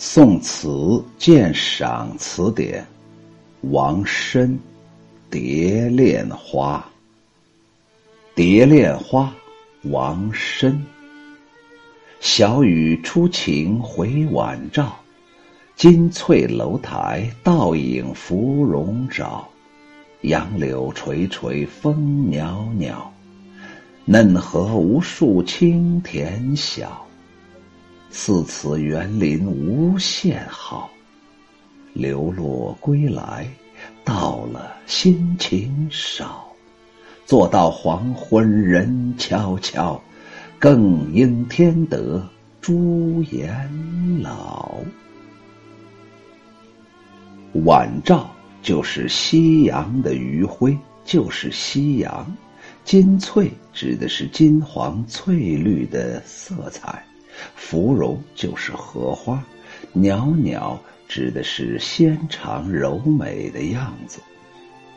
宋词鉴赏词典，王参，《蝶恋花》。蝶恋花，王参。小雨初晴回晚照，金翠楼台倒影芙蓉照。杨柳垂垂风袅袅，嫩荷无数青田小。似此园林无限好，流落归来，到了心情少。坐到黄昏人悄悄，更应添得朱颜老。晚照就是夕阳的余晖，就是夕阳。金翠指的是金黄翠绿的色彩。芙蓉就是荷花，袅袅指的是纤长柔美的样子，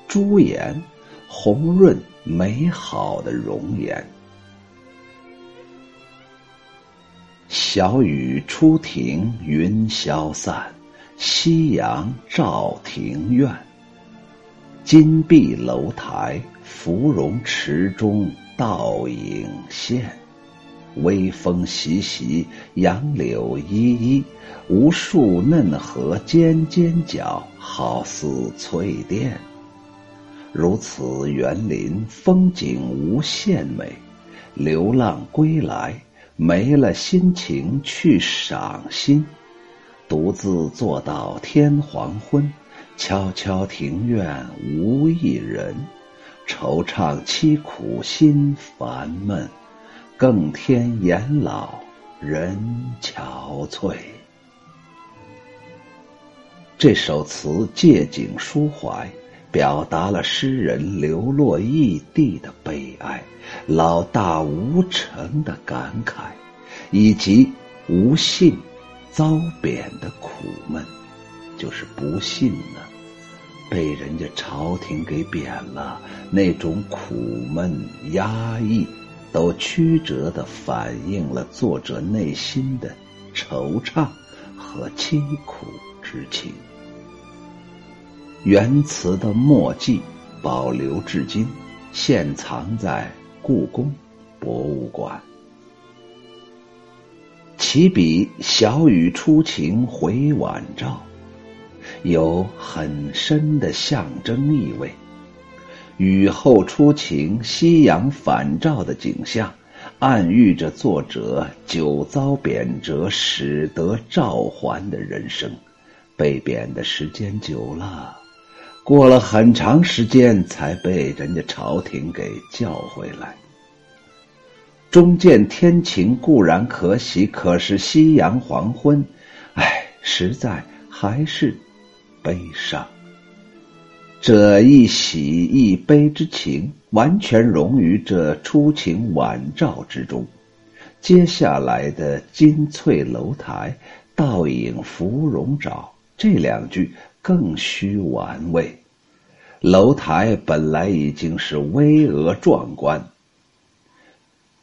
朱颜，红润美好的容颜。小雨初停云消散，夕阳照庭院。金碧楼台，芙蓉池中倒影现。微风习习，杨柳依依，无数嫩荷尖尖角，好似翠电。如此园林，风景无限美。流浪归来，没了心情去赏心，独自坐到天黄昏，悄悄庭院无一人，惆怅凄苦心烦闷。更添颜老人憔悴。这首词借景抒怀，表达了诗人流落异地的悲哀、老大无成的感慨，以及无幸遭贬的苦闷。就是不幸呢，被人家朝廷给贬了，那种苦闷压抑。都曲折的反映了作者内心的惆怅和凄苦之情。原词的墨迹保留至今，现藏在故宫博物馆。起笔“小雨初晴回晚照”，有很深的象征意味。雨后初晴，夕阳返照的景象，暗喻着作者久遭贬谪，始得召还的人生。被贬的时间久了，过了很长时间才被人家朝廷给叫回来。终见天晴固然可喜，可是夕阳黄昏，唉，实在还是悲伤。这一喜一悲之情，完全融于这初晴晚照之中。接下来的“金翠楼台，倒影芙蓉沼”这两句更需玩味。楼台本来已经是巍峨壮观，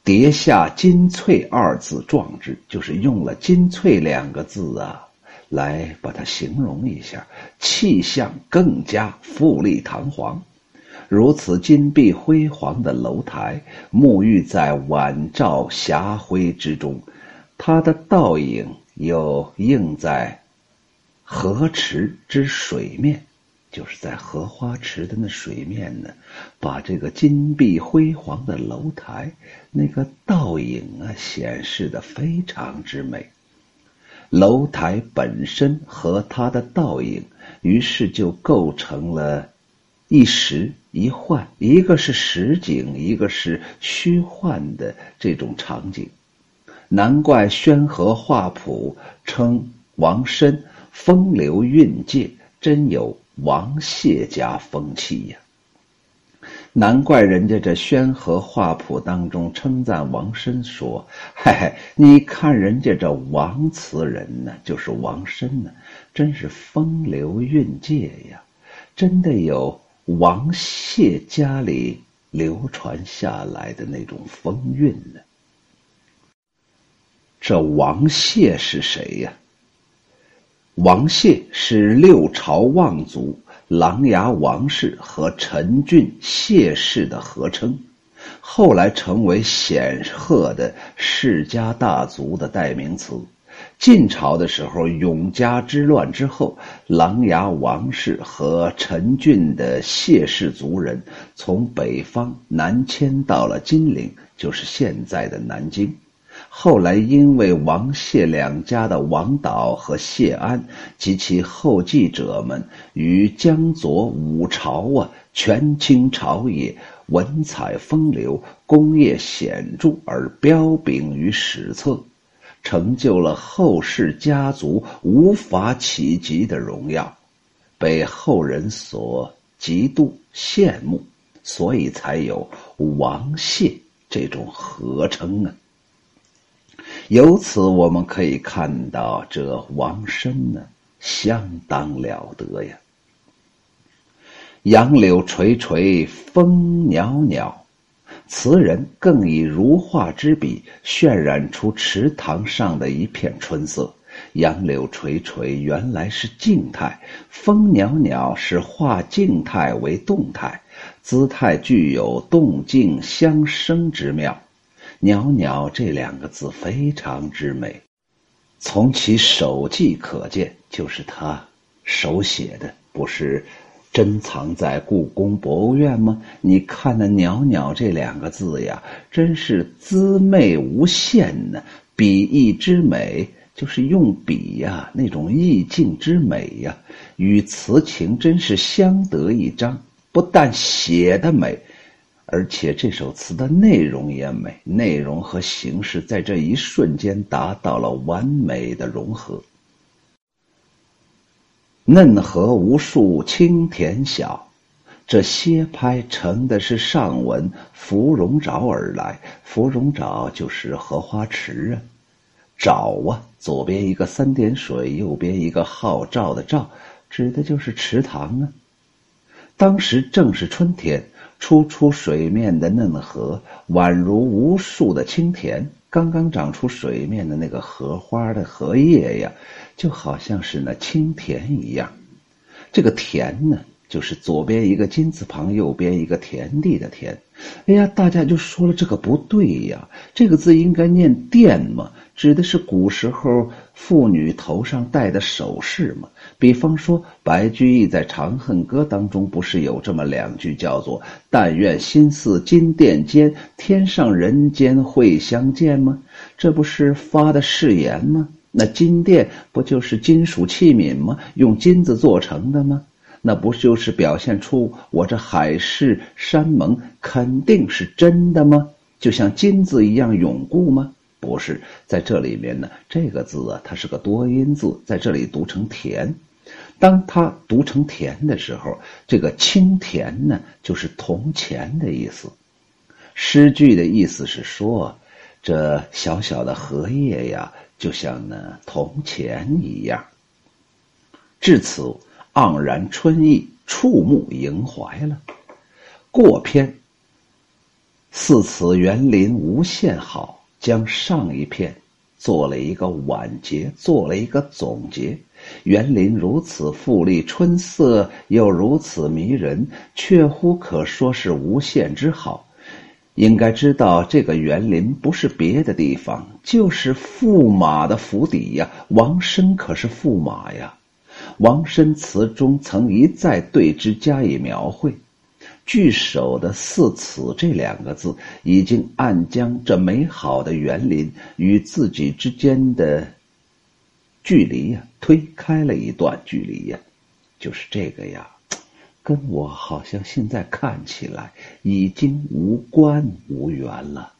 叠下“金翠”二字壮志，就是用了“金翠”两个字啊。来把它形容一下，气象更加富丽堂皇。如此金碧辉煌的楼台，沐浴在晚照霞辉之中，它的倒影又映在荷池之水面，就是在荷花池的那水面呢，把这个金碧辉煌的楼台那个倒影啊，显示的非常之美。楼台本身和它的倒影，于是就构成了一实一幻，一个是实景，一个是虚幻的这种场景。难怪宣和画谱称王申风流韵界，真有王谢家风气呀。难怪人家这宣和画谱当中称赞王参说：“ 嘿嘿，你看人家这王词人呢，就是王参呢，真是风流韵界呀，真的有王谢家里流传下来的那种风韵呢。”这王谢是谁呀？王谢是六朝望族琅琊王氏和陈郡谢氏的合称，后来成为显赫的世家大族的代名词。晋朝的时候，永嘉之乱之后，琅琊王氏和陈郡的谢氏族人从北方南迁到了金陵，就是现在的南京。后来因为王谢两家的王导和谢安及其后继者们与江左五朝啊权倾朝野，文采风流，功业显著而彪炳于史册。成就了后世家族无法企及的荣耀，被后人所嫉妒羡慕，所以才有王谢这种合称啊。由此我们可以看到，这王生呢，相当了得呀。杨柳垂垂，风袅袅。词人更以如画之笔渲染出池塘上的一片春色。杨柳垂垂原来是静态，风袅袅是化静态为动态，姿态具有动静相生之妙。袅袅这两个字非常之美，从其手迹可见，就是他手写的，不是。珍藏在故宫博物院吗？你看那“袅袅”这两个字呀，真是滋媚无限呢。笔意之美，就是用笔呀那种意境之美呀，与词情真是相得益彰。不但写的美，而且这首词的内容也美，内容和形式在这一瞬间达到了完美的融合。嫩荷无数青田小，这歇拍成的是上文芙蓉沼而来。芙蓉沼就是荷花池啊，沼啊，左边一个三点水，右边一个号召的召，指的就是池塘啊。当时正是春天，初出水面的嫩荷，宛如无数的青田。刚刚长出水面的那个荷花的荷叶呀。就好像是那青田一样，这个田呢，就是左边一个金字旁，右边一个田地的田。哎呀，大家就说了这个不对呀，这个字应该念钿嘛，指的是古时候妇女头上戴的首饰嘛。比方说，白居易在《长恨歌》当中不是有这么两句，叫做“但愿心似金殿坚，天上人间会相见”吗？这不是发的誓言吗？那金殿不就是金属器皿吗？用金子做成的吗？那不就是表现出我这海誓山盟肯定是真的吗？就像金子一样永固吗？不是，在这里面呢，这个字啊，它是个多音字，在这里读成田。当它读成田的时候，这个青田呢，就是铜钱的意思。诗句的意思是说，这小小的荷叶呀。就像那铜钱一样。至此，盎然春意，触目盈怀了。过篇，似此园林无限好，将上一篇做了一个完结，做了一个总结。园林如此富丽，春色又如此迷人，确乎可说是无限之好。应该知道，这个园林不是别的地方，就是驸马的府邸呀。王申可是驸马呀。王申词中曾一再对之加以描绘，句首的“似此”这两个字，已经暗将这美好的园林与自己之间的距离呀推开了一段距离呀，就是这个呀。跟我好像现在看起来已经无关无缘了。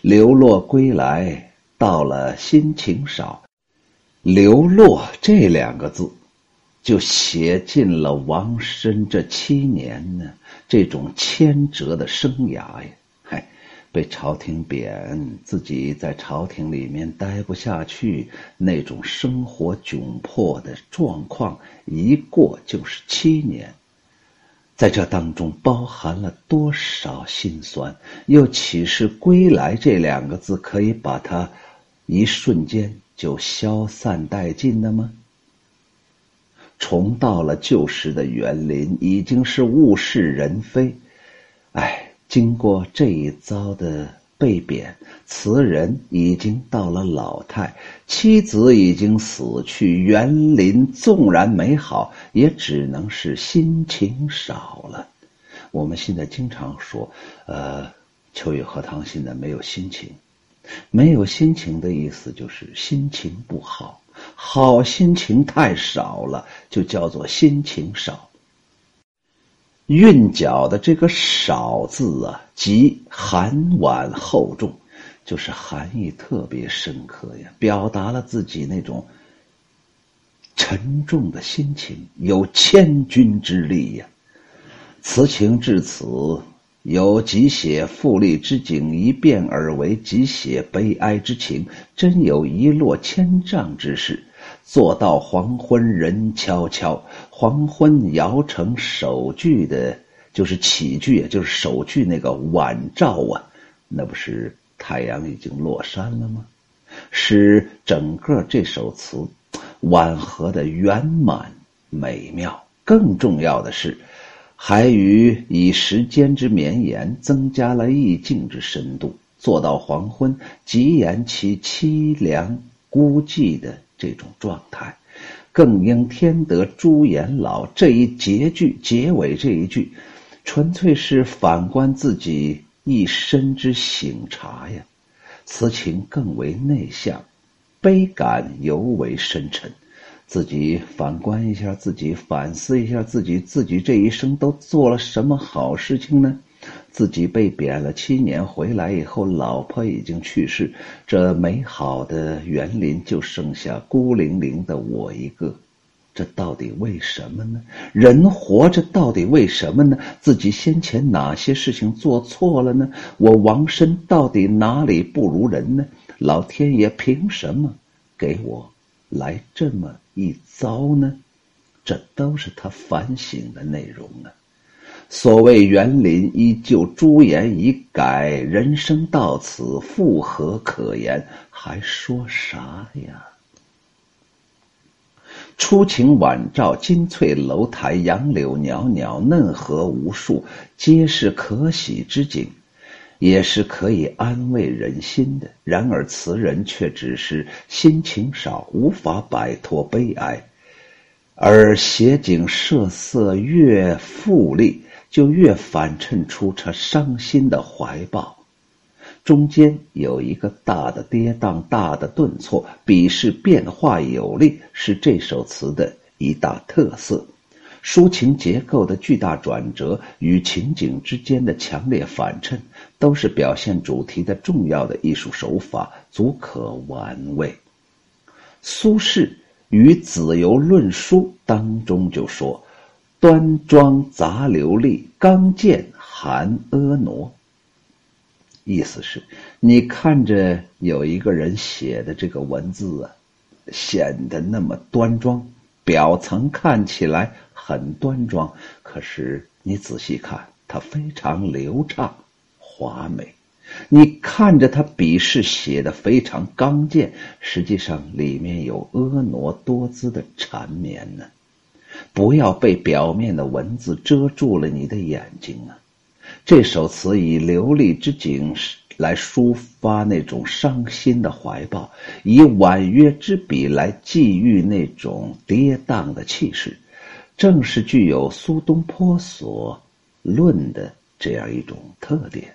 流落归来，到了心情少。流落这两个字，就写尽了王申这七年呢这种牵折的生涯呀。嗨，被朝廷贬，自己在朝廷里面待不下去，那种生活窘迫的状况，一过就是七年。在这当中包含了多少心酸？又岂是“归来”这两个字可以把它一瞬间就消散殆尽的吗？重到了旧时的园林，已经是物是人非。哎，经过这一遭的被贬，词人已经到了老态，妻子已经死去，园林纵然美好，也只能是心情少了。我们现在经常说，呃，秋雨荷塘现在没有心情，没有心情的意思就是心情不好，好心情太少了，就叫做心情少。韵脚的这个“少”字啊，即含婉厚重，就是含义特别深刻呀，表达了自己那种沉重的心情，有千钧之力呀。词情至此，由极写富丽之景一变而为极写悲哀之情，真有一落千丈之势。坐到黄昏人悄悄，黄昏摇成首句的，就是起句，就是首句那个晚照啊，那不是太阳已经落山了吗？使整个这首词婉和的圆满美妙。更重要的是。还与以时间之绵延增加了意境之深度。做到黄昏，极言其凄凉孤寂的这种状态。更应添得朱颜老这一结句，结尾这一句，纯粹是反观自己一生之醒察呀。此情更为内向，悲感尤为深沉。自己反观一下自己，反思一下自己，自己这一生都做了什么好事情呢？自己被贬了七年，回来以后，老婆已经去世，这美好的园林就剩下孤零零的我一个，这到底为什么呢？人活着到底为什么呢？自己先前哪些事情做错了呢？我王生到底哪里不如人呢？老天爷凭什么给我来这么？一遭呢，这都是他反省的内容啊。所谓园林依旧，朱颜已改，人生到此复何可言？还说啥呀？初晴晚照，金翠楼台，杨柳袅袅，嫩荷无数，皆是可喜之景，也是可以安慰人心的。然而词人却只是心情少，无法摆脱悲哀，而写景设色越富丽。就越反衬出他伤心的怀抱，中间有一个大的跌宕、大的顿挫，笔势变化有力，是这首词的一大特色。抒情结构的巨大转折与情景之间的强烈反衬，都是表现主题的重要的艺术手法，足可玩味。苏轼于《子由论书》当中就说。端庄杂流丽，刚健含婀娜。意思是，你看着有一个人写的这个文字啊，显得那么端庄，表层看起来很端庄，可是你仔细看，它非常流畅、华美。你看着他笔势写的非常刚健，实际上里面有婀娜多姿的缠绵呢。不要被表面的文字遮住了你的眼睛啊！这首词以流丽之景来抒发那种伤心的怀抱，以婉约之笔来寄寓那种跌宕的气势，正是具有苏东坡所论的这样一种特点。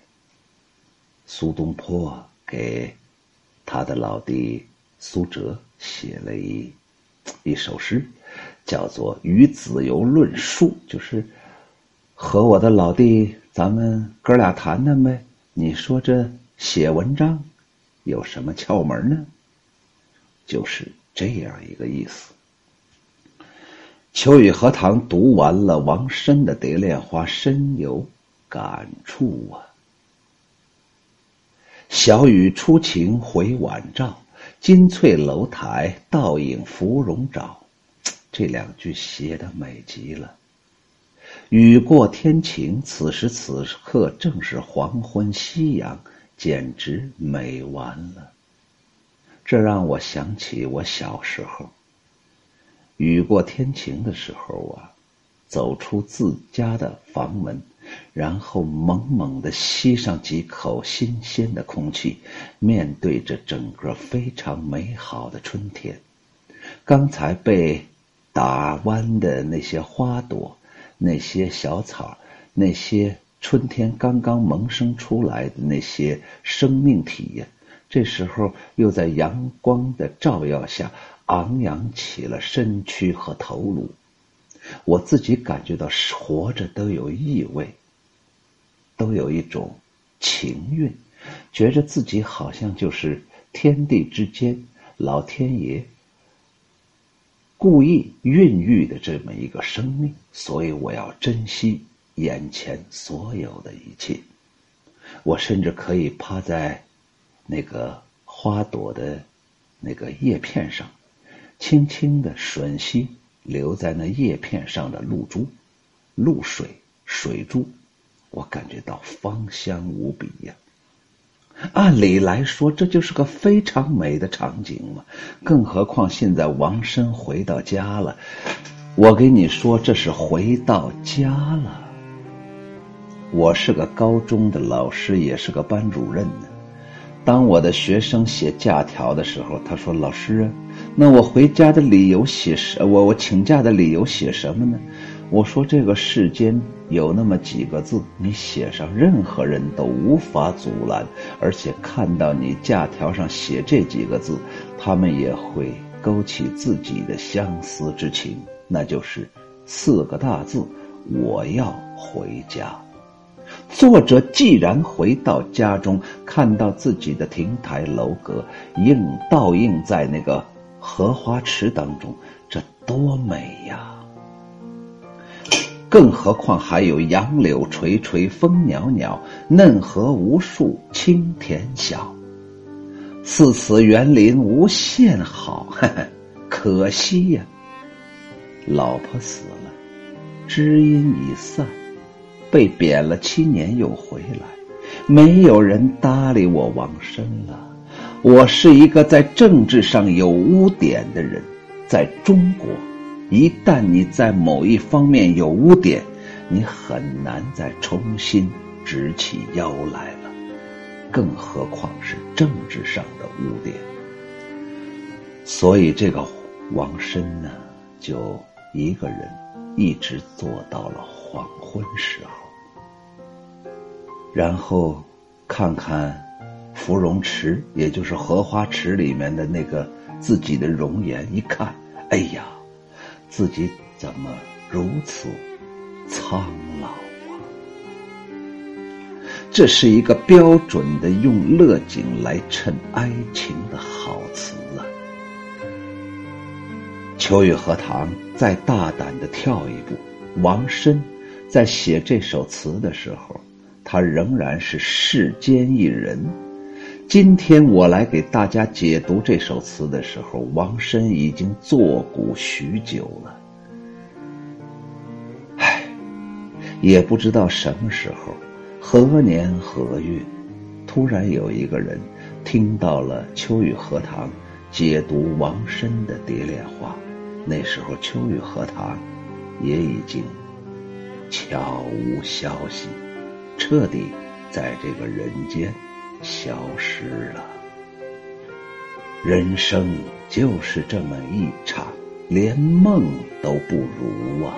苏东坡给他的老弟苏辙写了一一首诗。叫做《与子由论书》，就是和我的老弟咱们哥俩谈谈呗。你说这写文章有什么窍门呢？就是这样一个意思。秋雨荷塘读完了王申的《蝶恋花》，深有感触啊。小雨初晴回晚照，金翠楼台倒影芙蓉沼。这两句写的美极了。雨过天晴，此时此刻正是黄昏夕阳，简直美完了。这让我想起我小时候，雨过天晴的时候啊，走出自家的房门，然后猛猛的吸上几口新鲜的空气，面对着整个非常美好的春天。刚才被打弯的那些花朵，那些小草，那些春天刚刚萌生出来的那些生命体呀，这时候又在阳光的照耀下。昂扬起了身躯和头颅，我自己感觉到活着都有意味，都有一种情韵，觉着自己好像就是天地之间老天爷故意孕育的这么一个生命，所以我要珍惜眼前所有的一切。我甚至可以趴在那个花朵的那个叶片上。轻轻的吮吸留在那叶片上的露珠、露水、水珠，我感觉到芳香无比呀。按理来说，这就是个非常美的场景嘛。更何况现在王生回到家了，我给你说，这是回到家了。我是个高中的老师，也是个班主任呢。当我的学生写假条的时候，他说：“老师。”那我回家的理由写什？我我请假的理由写什么呢？我说这个世间有那么几个字，你写上，任何人都无法阻拦。而且看到你假条上写这几个字，他们也会勾起自己的相思之情。那就是四个大字：我要回家。作者既然回到家中，看到自己的亭台楼阁映倒映在那个。荷花池当中，这多美呀！更何况还有杨柳垂垂风袅袅，嫩荷无数青田小。似此园林无限好，可惜呀，老婆死了，知音已散，被贬了七年又回来，没有人搭理我王生了。我是一个在政治上有污点的人，在中国，一旦你在某一方面有污点，你很难再重新直起腰来了，更何况是政治上的污点。所以这个王申呢，就一个人一直坐到了黄昏时候，然后看看。芙蓉池，也就是荷花池里面的那个自己的容颜，一看，哎呀，自己怎么如此苍老啊？这是一个标准的用乐景来衬哀情的好词啊！秋雨荷塘再大胆的跳一步，王申在写这首词的时候，他仍然是世间一人。今天我来给大家解读这首词的时候，王申已经作古许久了。唉，也不知道什么时候，何年何月，突然有一个人听到了秋雨荷塘解读王申的《蝶恋花》，那时候秋雨荷塘也已经悄无消息，彻底在这个人间。消失了。人生就是这么一场，连梦都不如啊！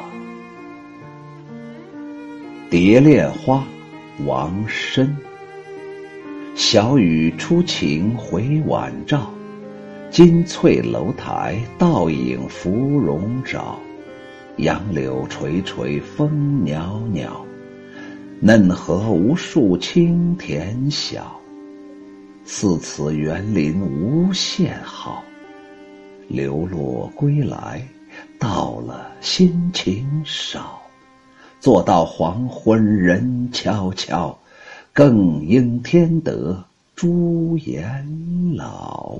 《蝶恋花》王申。小雨初晴回晚照，金翠楼台倒影芙蓉沼。杨柳垂垂风袅袅，嫩荷无数青田小。似此园林无限好，流落归来，到了心情少。坐到黄昏人悄悄，更应添得朱颜老。